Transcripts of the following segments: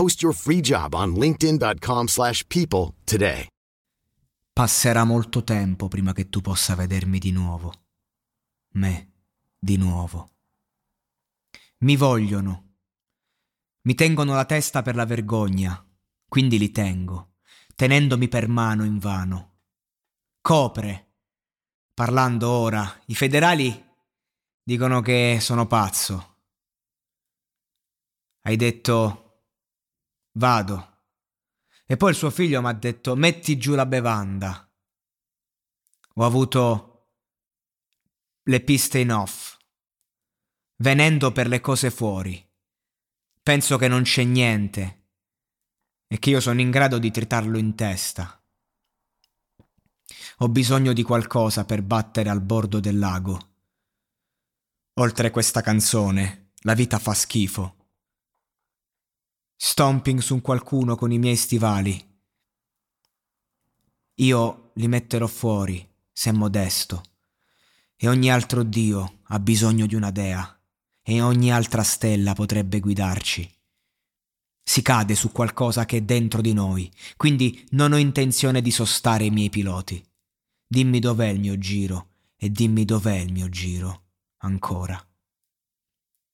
Post your free job on linkedin.com/people today. Passerà molto tempo prima che tu possa vedermi di nuovo. Me, di nuovo. Mi vogliono. Mi tengono la testa per la vergogna, quindi li tengo, tenendomi per mano invano. Copre. Parlando ora, i federali dicono che sono pazzo. Hai detto vado. E poi il suo figlio mi ha detto metti giù la bevanda. Ho avuto le piste in off, venendo per le cose fuori. Penso che non c'è niente e che io sono in grado di tritarlo in testa. Ho bisogno di qualcosa per battere al bordo del lago. Oltre questa canzone, la vita fa schifo stomping su qualcuno con i miei stivali. Io li metterò fuori, se modesto, e ogni altro dio ha bisogno di una dea, e ogni altra stella potrebbe guidarci. Si cade su qualcosa che è dentro di noi, quindi non ho intenzione di sostare i miei piloti. Dimmi dov'è il mio giro e dimmi dov'è il mio giro, ancora.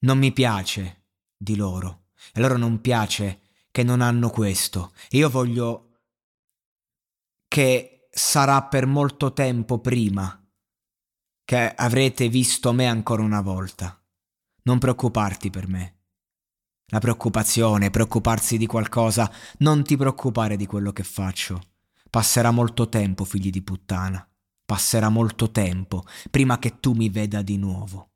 Non mi piace di loro e loro non piace che non hanno questo. E io voglio che sarà per molto tempo prima che avrete visto me ancora una volta. Non preoccuparti per me. La preoccupazione, preoccuparsi di qualcosa, non ti preoccupare di quello che faccio. Passerà molto tempo, figli di puttana. Passerà molto tempo prima che tu mi veda di nuovo.